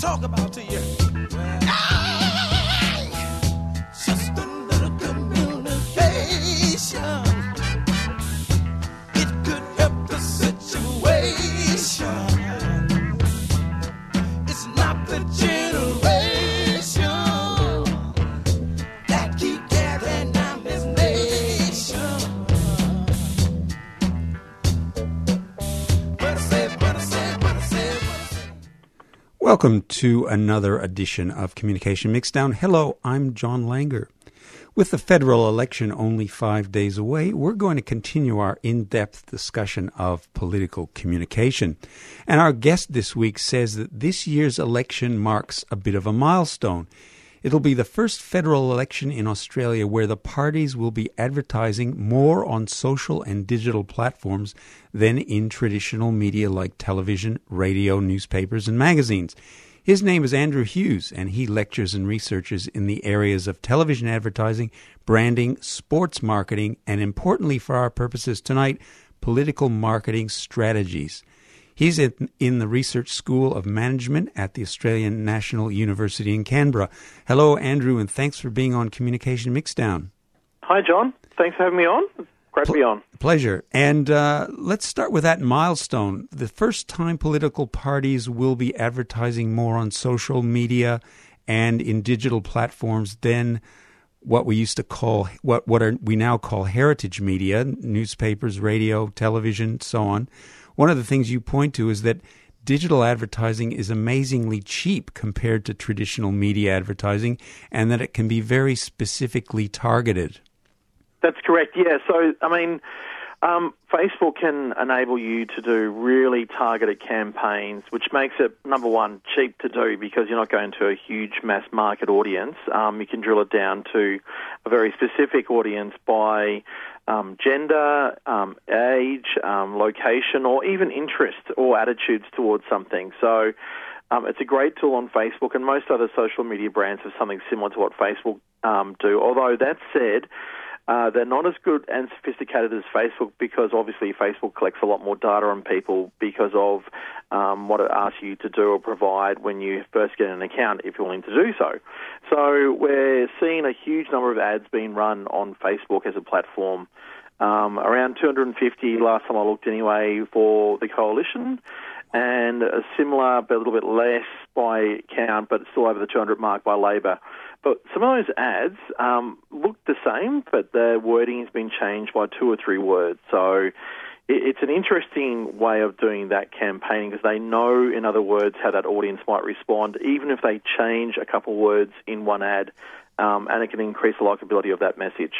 talk about to you. Welcome to another edition of Communication Mixdown. Hello, I'm John Langer. With the federal election only five days away, we're going to continue our in depth discussion of political communication. And our guest this week says that this year's election marks a bit of a milestone. It'll be the first federal election in Australia where the parties will be advertising more on social and digital platforms than in traditional media like television, radio, newspapers, and magazines. His name is Andrew Hughes, and he lectures and researches in the areas of television advertising, branding, sports marketing, and importantly for our purposes tonight, political marketing strategies. He's in, in the Research School of Management at the Australian National University in Canberra. Hello, Andrew, and thanks for being on Communication Mixdown. Hi, John. Thanks for having me on. Great to be on. Pleasure. And uh, let's start with that milestone. The first time political parties will be advertising more on social media and in digital platforms than what we used to call what what are we now call heritage media, newspapers, radio, television, so on. One of the things you point to is that digital advertising is amazingly cheap compared to traditional media advertising and that it can be very specifically targeted. That's correct. Yeah. So, I mean, um, Facebook can enable you to do really targeted campaigns, which makes it number one cheap to do because you're not going to a huge mass market audience. Um, you can drill it down to a very specific audience by um, gender, um, age, um, location, or even interest or attitudes towards something. So. Um, it's a great tool on Facebook, and most other social media brands have something similar to what Facebook do. Although that said, uh, they're not as good and sophisticated as Facebook because obviously Facebook collects a lot more data on people because of um, what it asks you to do or provide when you first get an account if you're willing to do so. So we're seeing a huge number of ads being run on Facebook as a platform. Um, around 250 last time I looked anyway for the coalition and a similar but a little bit less by count but still over the 200 mark by Labor. Some of those ads um, look the same, but the wording has been changed by two or three words. So it, it's an interesting way of doing that campaigning because they know, in other words, how that audience might respond, even if they change a couple words in one ad, um, and it can increase the likability of that message.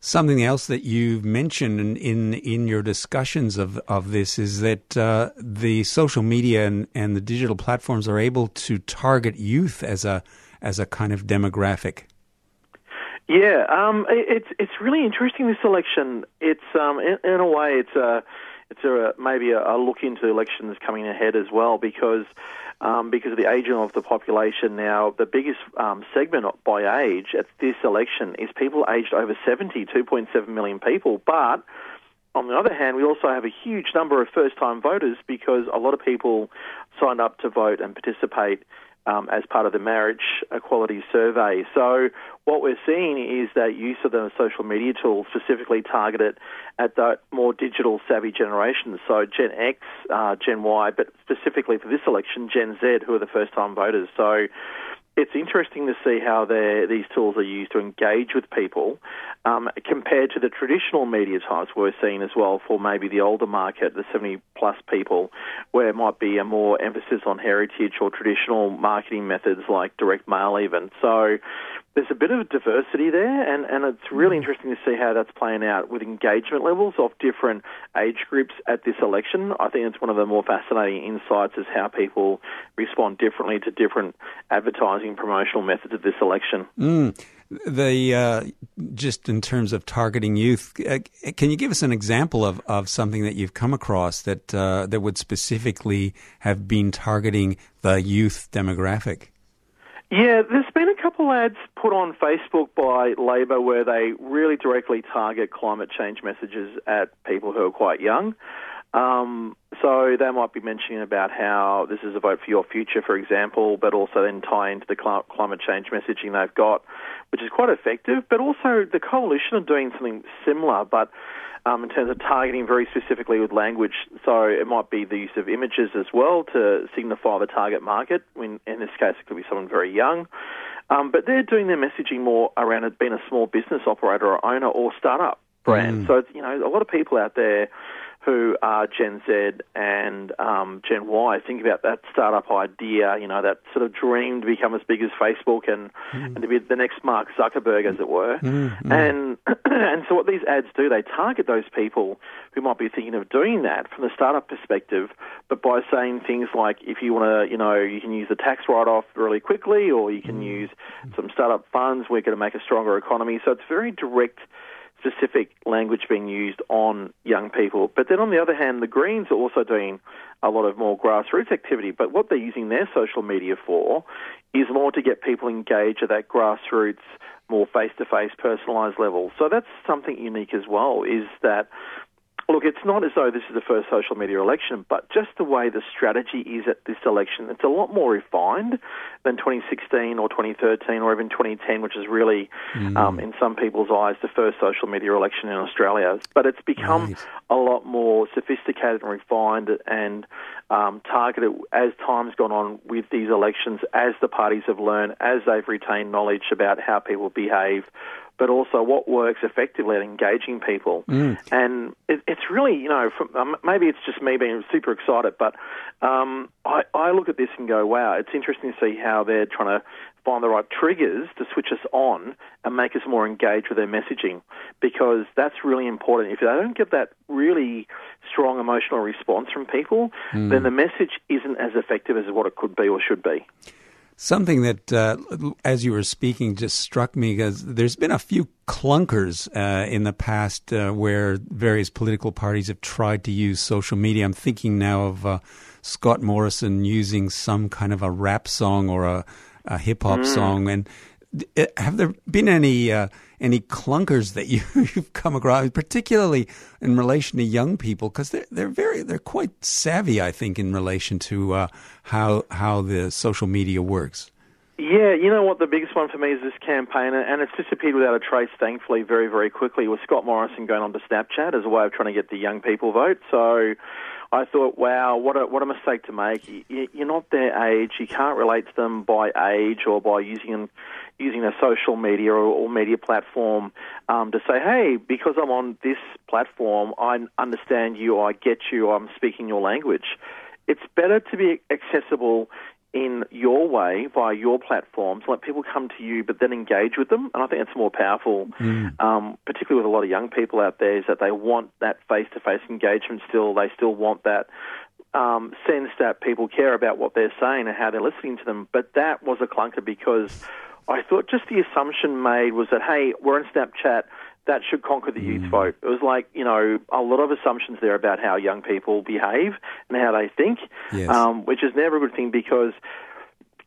Something else that you've mentioned in in, in your discussions of, of this is that uh, the social media and, and the digital platforms are able to target youth as a as a kind of demographic. Yeah, um, it, it's it's really interesting this election. It's um, in, in a way it's a it's a maybe a, a look into elections coming ahead as well because um, because of the aging of the population now, the biggest um, segment by age at this election is people aged over 70, 2.7 million people. But on the other hand, we also have a huge number of first time voters because a lot of people signed up to vote and participate um, as part of the marriage equality survey. So what we're seeing is that use of the social media tools specifically targeted at the more digital savvy generations. So Gen X, uh, Gen Y, but specifically for this election, Gen Z, who are the first time voters. So it's interesting to see how these tools are used to engage with people um, compared to the traditional media types we're seeing as well for maybe the older market, the 70 plus people, where it might be a more emphasis on heritage or traditional marketing methods like direct mail, even. So there's a bit of diversity there, and, and it's really interesting to see how that's playing out with engagement levels of different age groups at this election. I think it's one of the more fascinating insights is how people respond differently to different advertising promotional methods of this election. Mm. The uh, just in terms of targeting youth, uh, can you give us an example of, of something that you've come across that uh, that would specifically have been targeting the youth demographic? Yeah, there's been a couple ads put on Facebook by Labor where they really directly target climate change messages at people who are quite young. Um, So they might be mentioning about how this is a vote for your future, for example, but also then tie into the cl- climate change messaging they've got, which is quite effective. But also the coalition are doing something similar, but um, in terms of targeting very specifically with language. So it might be the use of images as well to signify the target market. When in this case, it could be someone very young. Um, but they're doing their messaging more around it being a small business operator or owner or startup brand. Mm. So you know, a lot of people out there who are Gen Z and um, Gen Y think about that startup idea, you know, that sort of dream to become as big as Facebook and, mm. and to be the next Mark Zuckerberg, as it were. Mm, mm. And and so what these ads do, they target those people who might be thinking of doing that from the startup perspective, but by saying things like, if you want to, you know, you can use the tax write-off really quickly, or you can use some startup funds. We're going to make a stronger economy. So it's very direct specific language being used on young people. But then on the other hand, the Greens are also doing a lot of more grassroots activity. But what they're using their social media for is more to get people engaged at that grassroots, more face-to-face, personalised level. So that's something unique as well, is that Look, it's not as though this is the first social media election, but just the way the strategy is at this election, it's a lot more refined than 2016 or 2013 or even 2010, which is really, um, in some people's eyes, the first social media election in Australia. But it's become Right. a lot more sophisticated and refined and um, targeted as time's gone on with these elections, as the parties have learned, as they've retained knowledge about how people behave, but also what works effectively at engaging people. And it, it's really, you know, from, um, maybe it's just me being super excited, but um, I, I look at this and go, wow, it's interesting to see how they're trying to find the right triggers to switch us on and make us more engaged with their messaging because that's really important. If they don't get that really strong emotional response from people, then the message isn't as effective as what it could be or should be. Something that, uh, as you were speaking, just struck me because there's been a few clunkers uh, in the past uh, where various political parties have tried to use social media. I'm thinking now of uh, Scott Morrison using some kind of a rap song or a, a hip hop song. And have there been any uh, any clunkers that you, you've come across, particularly in relation to young people, because they're they're very they're quite savvy, I think, in relation to uh, how how the social media works. Yeah, you know what? The biggest one for me is this campaign, and it's disappeared without a trace, thankfully, very, very quickly, with Scott Morrison going on to Snapchat as a way of trying to get the young people vote. So I thought, wow, what a, what a mistake to make. You, you're not their age. You can't relate to them by age or by using using a social media or, or media platform um, to say, hey, because I'm on this platform, I understand you, I get you, I'm speaking your language. It's better to be accessible in your way via your platforms, let people come to you, but then engage with them. And I think it's more powerful, um, particularly with a lot of young people out there, is that they want that face-to-face engagement still. They still want that um, sense that people care about what they're saying and how they're listening to them. But that was a clunker because I thought just the assumption made was that, hey, we're on Snapchat, that should conquer the youth vote. It was like, you know, a lot of assumptions there about how young people behave and how they think, Yes. um, which is never a good thing because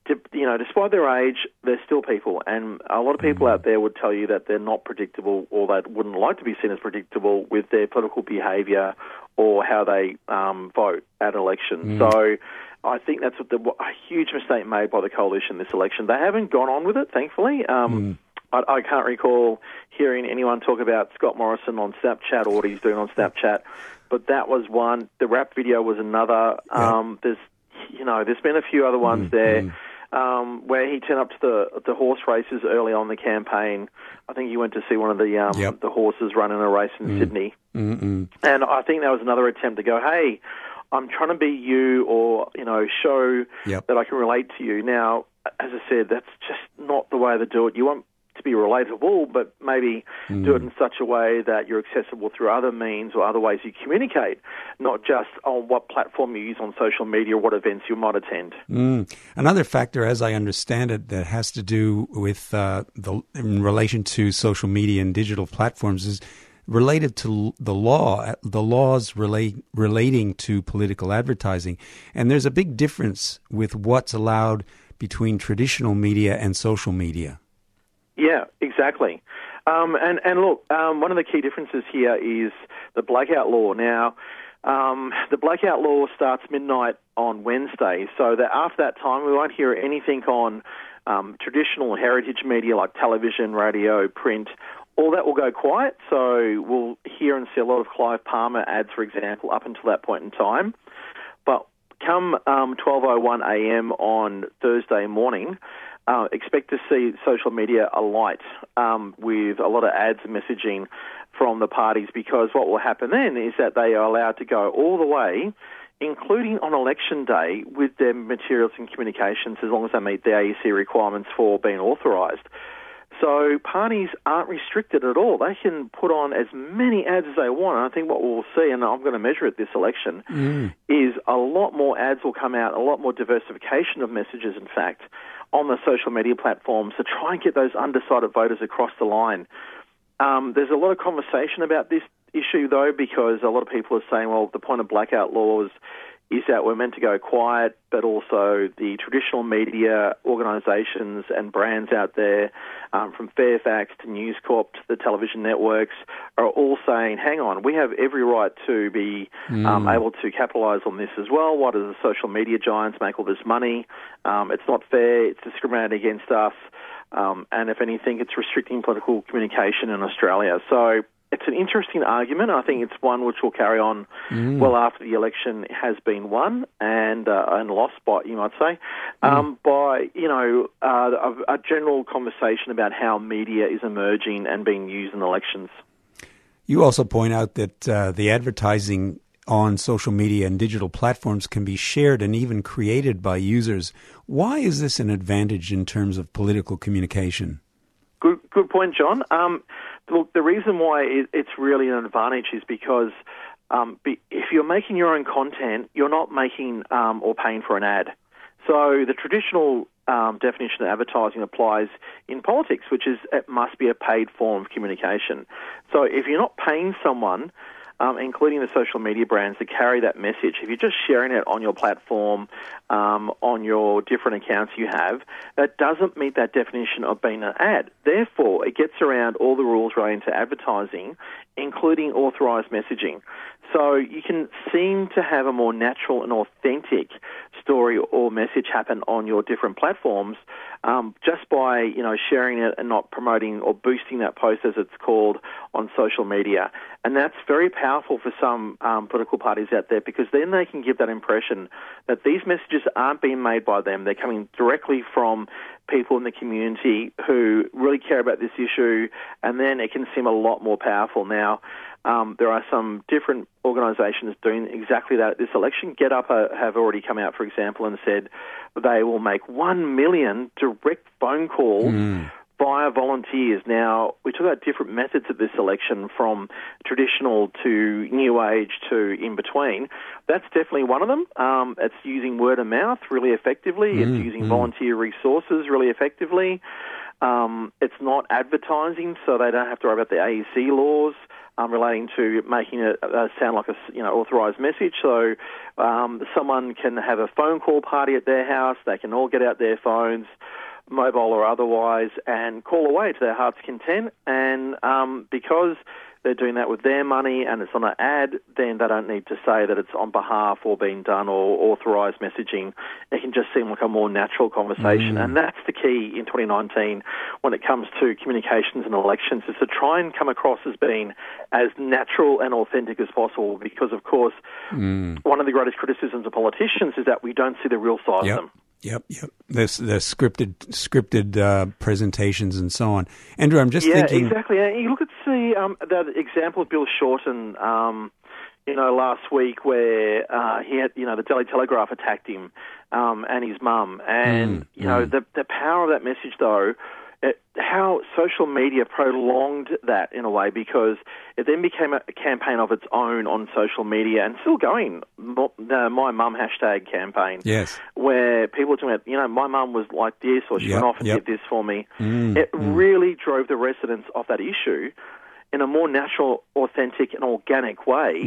to- you know, despite their age, they're still people, and a lot of people out there would tell you that they're not predictable, or that wouldn't like to be seen as predictable with their political behaviour or how they um, vote at elections. So, I think that's what the, a huge mistake made by the coalition this election. They haven't gone on with it, thankfully. Um, I, I can't recall hearing anyone talk about Scott Morrison on Snapchat or what he's doing on Snapchat, but that was one. The rap video was another. Um, there's, you know, there's been a few other ones there. Um, where he turned up to the the horse races early on the campaign. I think he went to see one of the um, Yep. the horses run in a race in Sydney, Mm-mm. and I think that was another attempt to go, hey, I'm trying to be you, or you know, show Yep. that I can relate to you. Now, as I said, that's just not the way to do it. You want to be relatable, but maybe do it in such a way that you're accessible through other means or other ways you communicate, not just on what platform you use on social media or what events you might attend. Mm. Another factor, as I understand it, that has to do with uh, the in relation to social media and digital platforms is related to the law, the laws relate relating to political advertising, and there's a big difference with what's allowed between traditional media and social media. Yeah, exactly. Um, and, and look, um, one of the key differences here is the blackout law. Now, um, the blackout law starts midnight on Wednesday, so that after that time we won't hear anything on um, traditional heritage media like television, radio, print. All that will go quiet, so we'll hear and see a lot of Clive Palmer ads, for example, up until that point in time. But come um, 12:01 a.m. on Thursday morning, uh, expect to see social media alight um, with a lot of ads and messaging from the parties because what will happen then is that they are allowed to go all the way, including on election day, with their materials and communications as long as they meet the AEC requirements for being authorised. So parties aren't restricted at all. They can put on as many ads as they want. And I think what we'll see, and I'm going to measure it this election, Mm. is a lot more ads will come out, a lot more diversification of messages, in fact, on the social media platforms to try and get those undecided voters across the line. Um, there's a lot of conversation about this issue, though, because a lot of people are saying, well, the point of blackout laws is that we're meant to go quiet, but also the traditional media organisations and brands out there, um, from Fairfax to News Corp to the television networks, are all saying, hang on, we have every right to be um, able to capitalise on this as well. Why do the social media giants make all this money? Um, it's not fair, it's discriminating against us. Um, and if anything, it's restricting political communication in Australia. So it's an interesting argument. I think it's one which will carry on well after the election has been won and uh, and lost by you might say um, by you know uh, a, a general conversation about how media is emerging and being used in elections. You also point out that uh, the advertising on social media and digital platforms can be shared and even created by users. Why is this an advantage in terms of political communication? Good, good point, John. Um, look, the reason why it's really an advantage is because um, if you're making your own content, you're not making um, or paying for an ad. So the traditional um, definition of advertising applies in politics, which is it must be a paid form of communication. So if you're not paying someone, um, including the social media brands, to carry that message, if you're just sharing it on your platform, um, on your different accounts you have, that doesn't meet that definition of being an ad. Therefore, it gets around all the rules relating to advertising, including authorised messaging. So you can seem to have a more natural and authentic story or message happen on your different platforms um, just by you know sharing it and not promoting or boosting that post as it's called on social media. And that's very powerful for some um, political parties out there because then they can give that impression that these messages aren't being made by them; they're coming directly from people in the community who really care about this issue, and then it can seem a lot more powerful now. Um, there are some different organisations doing exactly that at this election. GetUp uh, have already come out, for example, and said they will make one million direct phone calls via volunteers. Now, we talk about different methods of this election from traditional to new age to in between. That's definitely one of them. Um, it's using word of mouth really effectively. It's using volunteer resources really effectively. Um, it's not advertising, so they don't have to worry about the AEC laws um, relating to making it uh, sound like a you know authorised message. So um, someone can have a phone call party at their house. They can all get out their phones, mobile or otherwise, and call away to their heart's content. And um, because they're doing that with their money and it's on an ad, then they don't need to say that it's on behalf or being done or authorised messaging. It can just seem like a more natural conversation. Mm. And that's the key in 2019 when it comes to communications and elections is to try and come across as being as natural and authentic as possible because, of course, mm. one of the greatest criticisms of politicians is that we don't see the real side Yep. of them. Yep, yep. The the scripted scripted uh, presentations and so on. Andrew, I'm just yeah, thinking. exactly. And you look at the um, that example of Bill Shorten, um, you know, last week where uh, he had, you know, the Daily Telegraph attacked him um, and his mum, and Mm, you know, the the power of that message, though. It, how social media prolonged that in a way because it then became a campaign of its own on social media and still going. The uh, My Mum hashtag campaign Yes. where people were talking about, you know, my mum was like this, or she Yep, went off and yep. did this for me. Mm, it mm. really drove the residents of that issue in a more natural, authentic, and organic way,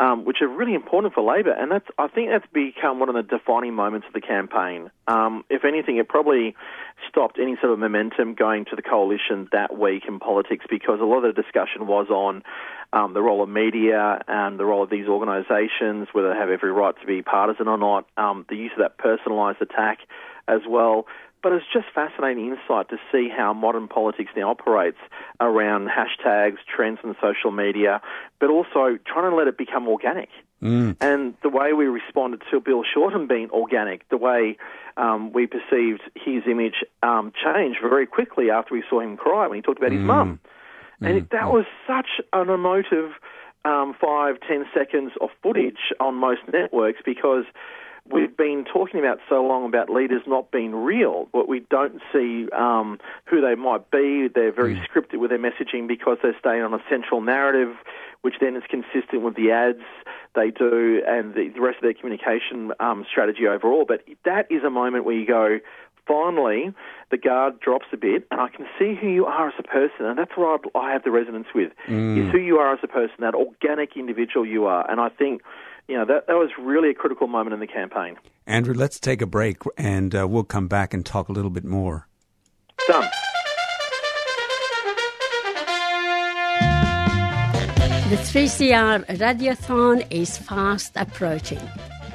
um, which are really important for Labor. And that's I think that's become one of the defining moments of the campaign. Um, if anything, it probably stopped any sort of momentum going to the coalition that week in politics because a lot of the discussion was on um, the role of media and the role of these organisations, whether they have every right to be partisan or not, um, the use of that personalised attack as well. But it's just fascinating insight to see how modern politics now operates around hashtags, trends on social media, but also trying to let it become organic. And the way we responded to Bill Shorten being organic, the way um, we perceived his image um, change very quickly after we saw him cry when he talked about his mum. And it, that was such an emotive um, five, ten seconds of footage on most networks because we've been talking about so long about leaders not being real, but we don't see um, who they might be. They're very scripted with their messaging because they're staying on a central narrative, which then is consistent with the ads they do and the, the rest of their communication um, strategy overall. But that is a moment where you go, finally, the guard drops a bit, and I can see who you are as a person, and that's what I, I have the resonance with, is who you are as a person, that organic individual you are. And I think, you know, that, that was really a critical moment in the campaign. Andrew, let's take a break and uh, we'll come back and talk a little bit more. Done. The 3CR Radiothon is fast approaching.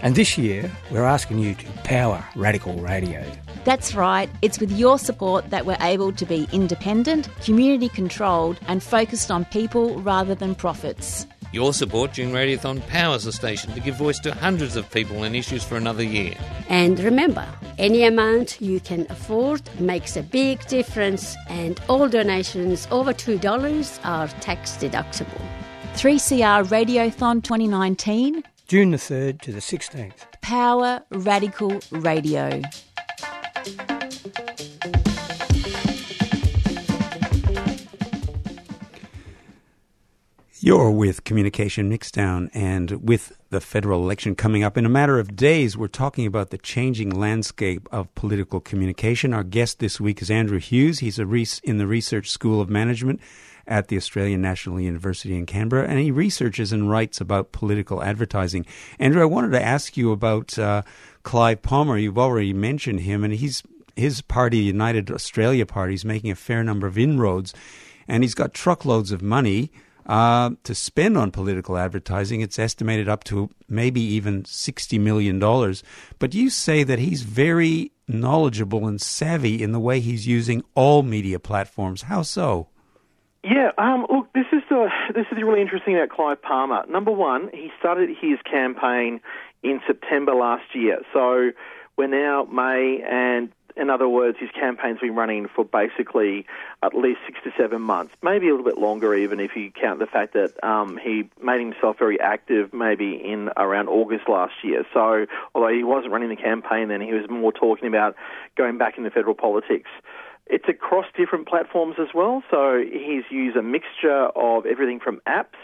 And this year, we're asking you to power radical radio. That's right, it's with your support that we're able to be independent, community controlled, and focused on people rather than profits. Your support during Radiothon powers the station to give voice to hundreds of people and issues for another year. And remember, any amount you can afford makes a big difference, and all donations over $2 are tax deductible. 3CR Radiothon 2019 June the 3rd to the 16th. Power Radical Radio. You're with Communication Mixdown, and with the federal election coming up in a matter of days, we're talking about the changing landscape of political communication. Our guest this week is Andrew Hughes. He's a res- in the Research School of Management at the Australian National University in Canberra, and he researches and writes about political advertising. Andrew, I wanted to ask you about uh, Clive Palmer. You've already mentioned him, and he's his party, United Australia Party, is making a fair number of inroads, and he's got truckloads of money uh, to spend on political advertising. It's estimated up to maybe even $60 million. But you say that he's very knowledgeable and savvy in the way he's using all media platforms. How so? Yeah, um, look, this is the this is really interesting about Clive Palmer. Number one, he started his campaign in September last year, so we're now May, and in other words, his campaign's been running for basically at least six to seven months, maybe a little bit longer, even if you count the fact that um, he made himself very active, maybe in around August last year. So, although he wasn't running the campaign then, he was more talking about going back into federal politics. It's across different platforms as well. So he's used a mixture of everything from apps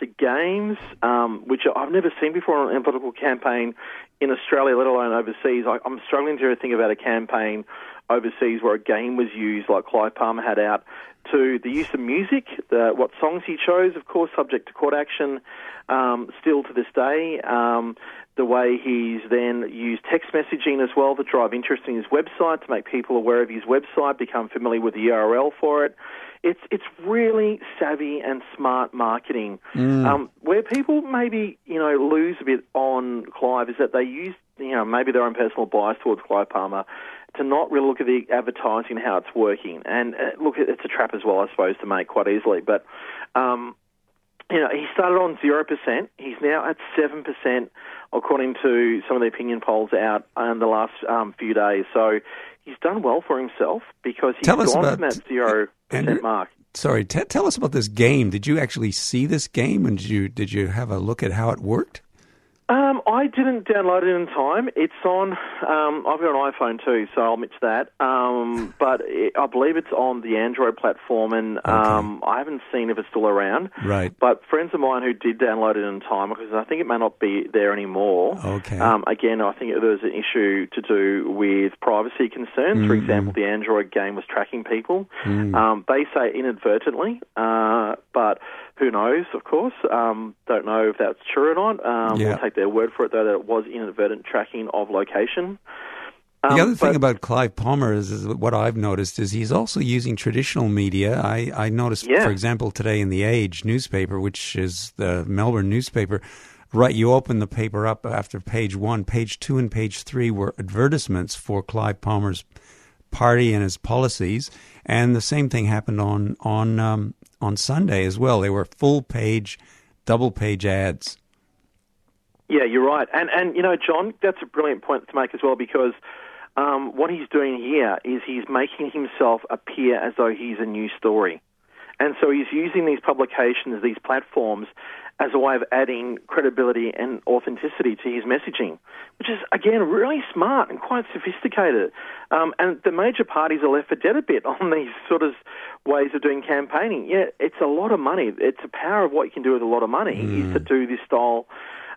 to games, um, which I've never seen before in a political campaign in Australia, let alone overseas. I, I'm struggling to think about a campaign overseas where a game was used like Clive Palmer had out. To the use of music, the, what songs he chose, of course, subject to court action, um, still to this day. Um, the way he's then used text messaging as well to drive interest in his website, to make people aware of his website, become familiar with the URL for it. It's it's really savvy and smart marketing. Um, where people maybe you know lose a bit on Clive is that they use you know maybe their own personal bias towards Clive Palmer to not really look at the advertising how it's working. And uh, look, it's a trap as well, I suppose, to make quite easily. But um, you know, he started on 0%. He's now at 7%, according to some of the opinion polls out in the last um, few days. So he's done well for himself because he's Tell gone about- from that 0% Andrew- mark. Sorry, t- tell us about this game. Did you actually see this game, and did you did you have a look at how it worked? Um, I didn't download it in time. It's on. Um, I've got an iPhone too, so I'll admit that. Um, but it, I believe it's on the Android platform, and um, I haven't seen if it's still around. Right. But friends of mine who did download it in time, because I think it may not be there anymore. Okay. Um, again, I think there's an issue to do with privacy concerns. For example, the Android game was tracking people. Um, they say inadvertently, uh, but who knows? Of course, um, don't know if that's true or not. Um, Yeah. We'll take their word for it, though, that it was inadvertent tracking of location. The Um, other thing but- about Clive Palmer is, is what I've noticed is he's also using traditional media. I, I noticed, Yeah. for example, today in the Age newspaper, which is the Melbourne newspaper, right, you open the paper up after page one, page two, and page three were advertisements for Clive Palmer's party and his policies, and the same thing happened on on um, on Sunday as well. They were full page, double page ads. Yeah, you're right. And, and you know, John, that's a brilliant point to make as well because um, what he's doing here is he's making himself appear as though he's a new story. And so he's using these publications, these platforms, as a way of adding credibility and authenticity to his messaging, which is, again, really smart and quite sophisticated. Um, and the major parties are left for dead a bit on these sort of ways of doing campaigning. Yeah, it's a lot of money. It's the power of what you can do with a lot of money is to do this style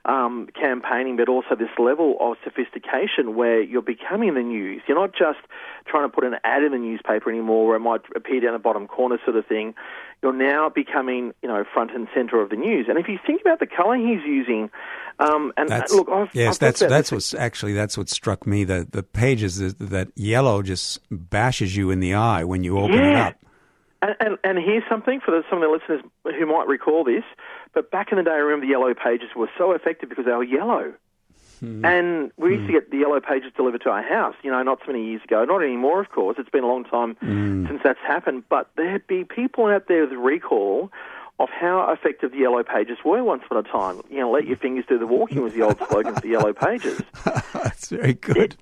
um, campaigning, but also this level of sophistication where you're becoming the news. You're not just trying to put an ad in the newspaper anymore where it might appear down the bottom corner sort of thing. You're now becoming, you know, front and center of the news. And if you think about the color he's using, um, and That's, look, I've, yes, I've that's that's what's actually that's what struck me. The the pages is that yellow just bashes you in the eye when you open it up. And, and, and here's something for the, some of the listeners who might recall this, but back in the day, I remember the yellow pages were so effective because they were yellow. Hmm. And we used to get the yellow pages delivered to our house, you know, not so many years ago. Not anymore, of course. It's been a long time Hmm. since that's happened. But there'd be people out there with recall of how effective the yellow pages were once upon a time. You know, let your fingers do the walking was the old slogan for the yellow pages. that's very good.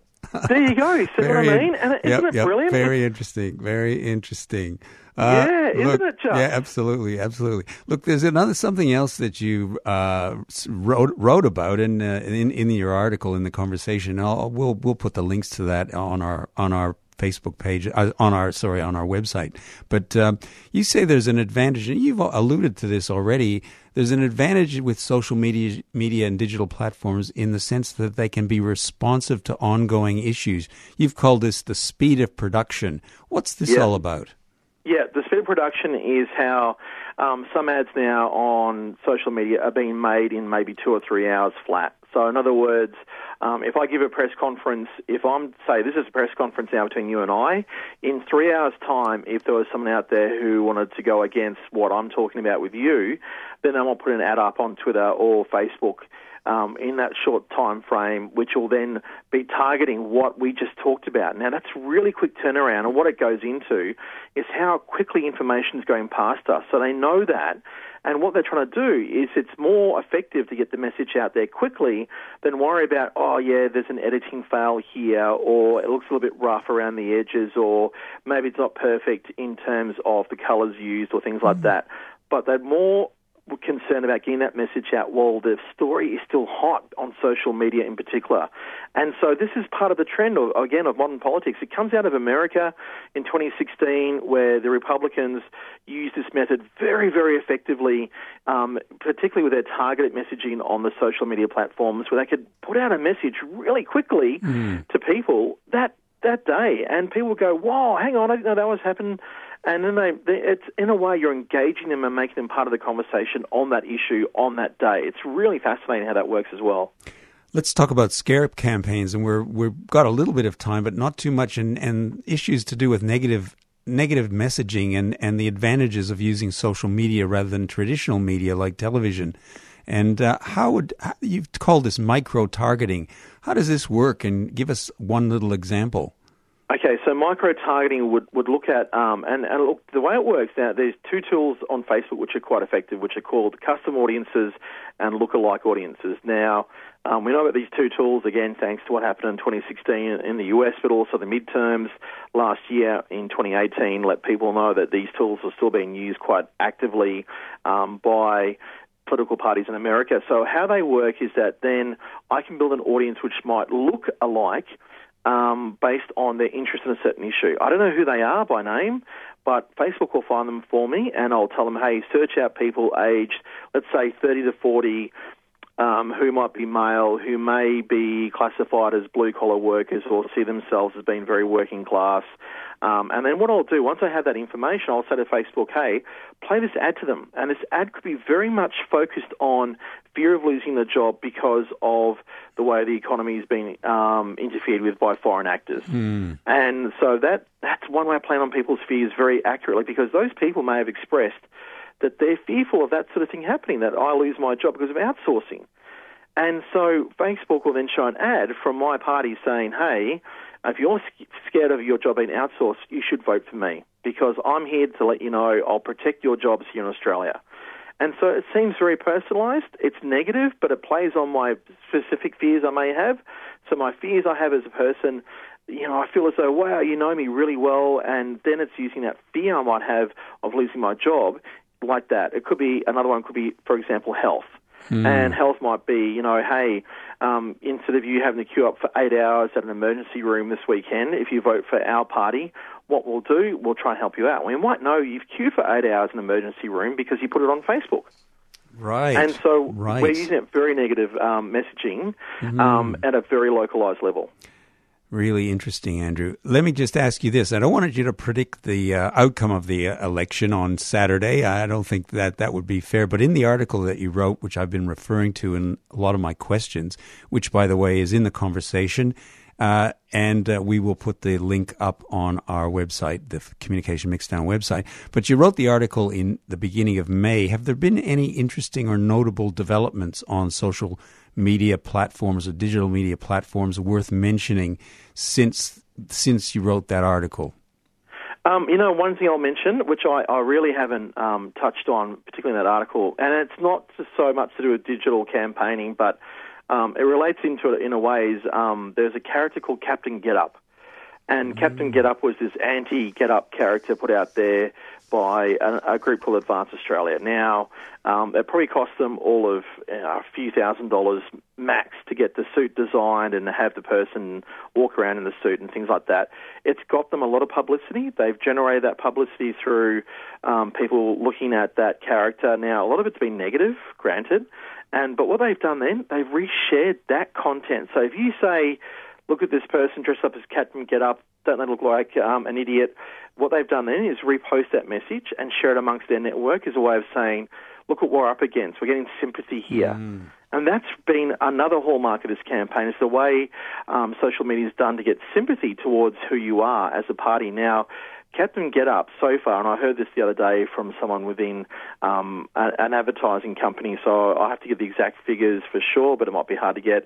There you go. See what I mean? And isn't it yep, brilliant? Very interesting. Very interesting. Uh, Yeah, isn't look- it just? Yeah, absolutely, absolutely. Look, there's another something else that you uh, wrote wrote about in, uh, in in your article in the conversation. I'll, we'll we'll put the links to that on our on our Facebook page uh, on our sorry on our website. But um, you say there's an advantage, and you've alluded to this already. There's an advantage with social media, media and digital platforms in the sense that they can be responsive to ongoing issues. You've called this the speed of production. What's this Yeah. all about? Yeah, the speed of production is how um, some ads now on social media are being made in maybe two or three hours flat. So, in other words, um, if I give a press conference, if I'm say this is a press conference now between you and I, in three hours' time, if there was someone out there who wanted to go against what I'm talking about with you, then I'll put an ad up on Twitter or Facebook um, in that short time frame, which will then be targeting what we just talked about. Now, that's really quick turnaround, and what it goes into is how quickly information is going past us. So they know that, and what they're trying to do is it's more effective to get the message out there quickly than worry about, oh, yeah, there's an editing fail here, or it looks a little bit rough around the edges, or maybe it's not perfect in terms of the colours used, or things like that. But they're more concerned about getting that message out while the story is still hot on social media in particular. And so this is part of the trend, of, again, of modern politics. It comes out of America in 2016 where the Republicans used this method very, very effectively, um, particularly with their targeted messaging on the social media platforms where they could put out a message really quickly to people that that day, and people would go, "Wow, hang on, I didn't know that was happening." And then they, it's in a way you're engaging them and making them part of the conversation on that issue on that day. It's really fascinating how that works as well. Let's talk about scare campaigns, and we're we've got a little bit of time, but not too much, and, and issues to do with negative negative messaging and, and the advantages of using social media rather than traditional media like television. And uh, how would how, you've called this micro targeting? How does this work? And give us one little example. Okay, so micro targeting would, would look at, um, and, and look, the way it works now, there's two tools on Facebook which are quite effective, which are called custom audiences and lookalike audiences. Now, um, we know about these two tools, again, thanks to what happened in 2016 in the US, but also the midterms last year in 2018 let people know that these tools are still being used quite actively um, by political parties in America. So how they work is that then I can build an audience which might look alike um, based on their interest in a certain issue. I don't know who they are by name, but Facebook will find them for me, and I'll tell them, hey, search out people aged, let's say, 30 to 40 um, who might be male, who may be classified as blue collar workers or see themselves as being very working class. Um, and then what I'll do, once I have that information, I'll say to Facebook, hey, play this ad to them. And this ad could be very much focused on fear of losing the job because of the way the economy has been um, interfered with by foreign actors. And so that that's one way of playing on people's fears very accurately because those people may have expressed that they're fearful of that sort of thing happening, that I lose my job because of outsourcing. And so Facebook will then show an ad from my party saying, hey, if you're scared of your job being outsourced, you should vote for me because I'm here to let you know I'll protect your jobs here in Australia. And so it seems very personalised. It's negative, but it plays on my specific fears I may have. So my fears I have as a person, you know, I feel as though, wow, you know me really well, and then it's using that fear I might have of losing my job like that. It could be another one could be, for example, health. And health might be, you know, hey, um, instead of you having to queue up for eight hours at an emergency room this weekend, if you vote for our party, what we'll do, we'll try and help you out. We might know you've queued for eight hours in an emergency room because you put it on Facebook. Right. And so right. we're using it very negative um, messaging um, at a very localized level. Really interesting, Andrew. Let me just ask you this. I don't want you to predict the uh, outcome of the uh, election on Saturday. I don't think that that would be fair. But in the article that you wrote, which I've been referring to in a lot of my questions, which, by the way, is in the conversation, uh, and uh, we will put the link up on our website, the Communication Mixdown website. But you wrote the article in the beginning of May. Have there been any interesting or notable developments on social media platforms or digital media platforms worth mentioning since since you wrote that article? Um, you know, one thing I'll mention, which I, I really haven't um, touched on, particularly in that article, and it's not so much to do with digital campaigning, but um, it relates into it in a ways. Um, there's a character called Captain GetUp, and Captain GetUp was this anti GetUp character put out there by a, a group called Advance Australia. Now, um, it probably cost them all of uh, a few thousand dollars max to get the suit designed and have the person walk around in the suit and things like that. It's got them a lot of publicity. They've generated that publicity through um, people looking at that character. Now, a lot of it's been negative, granted, and but what they've done then, they've reshared that content. So if you say, look at this person dressed up as Captain GetUp, don't they look like um, an idiot? What they've done then is repost that message and share it amongst their network as a way of saying, look at what we're up against. We're getting sympathy here. And that's been another hallmark of this campaign. is the way um, social media is done to get sympathy towards who you are as a party. Now, Captain GetUp so far, and I heard this the other day from someone within um, an advertising company, so I have to get the exact figures for sure, but it might be hard to get.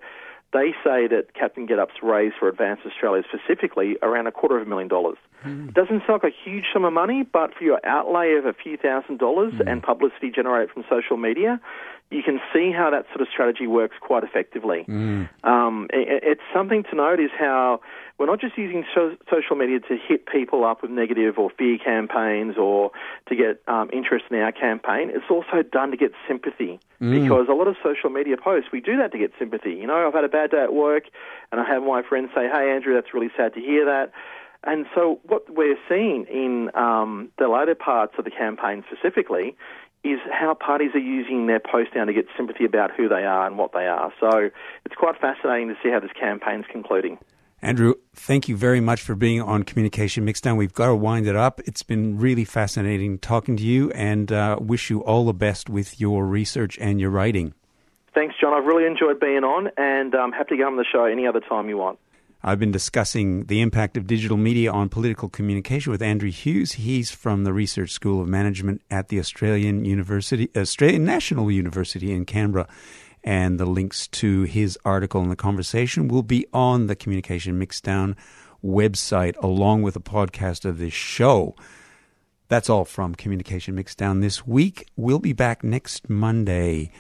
They say that Captain GetUp's raised for Advanced Australia specifically around a quarter of a million dollars. Doesn't sound like a huge sum of money, but for your outlay of a few thousand dollars and publicity generated from social media, you can see how that sort of strategy works quite effectively. Um, it, it's something to note is how we're not just using so, social media to hit people up with negative or fear campaigns or to get um, interest in our campaign. It's also done to get sympathy because a lot of social media posts we do that to get sympathy. You know, I've had a bad day at work, and I have my friends say, "Hey, Andrew, that's really sad to hear that." And so, what we're seeing in um, the later parts of the campaign specifically is how parties are using their post now to get sympathy about who they are and what they are. So, it's quite fascinating to see how this campaign's concluding. Andrew, thank you very much for being on Communication Mixdown. We've got to wind it up. It's been really fascinating talking to you and uh, wish you all the best with your research and your writing. Thanks, John. I've really enjoyed being on, and I'm happy to come on the show any other time you want. I've been discussing the impact of digital media on political communication with Andrew Hughes. He's from the Research School of Management at the Australian University, Australian National University in Canberra. And the links to his article and the conversation will be on the Communication Mixdown website, along with a podcast of this show. That's all from Communication Mixdown this week. We'll be back next Monday.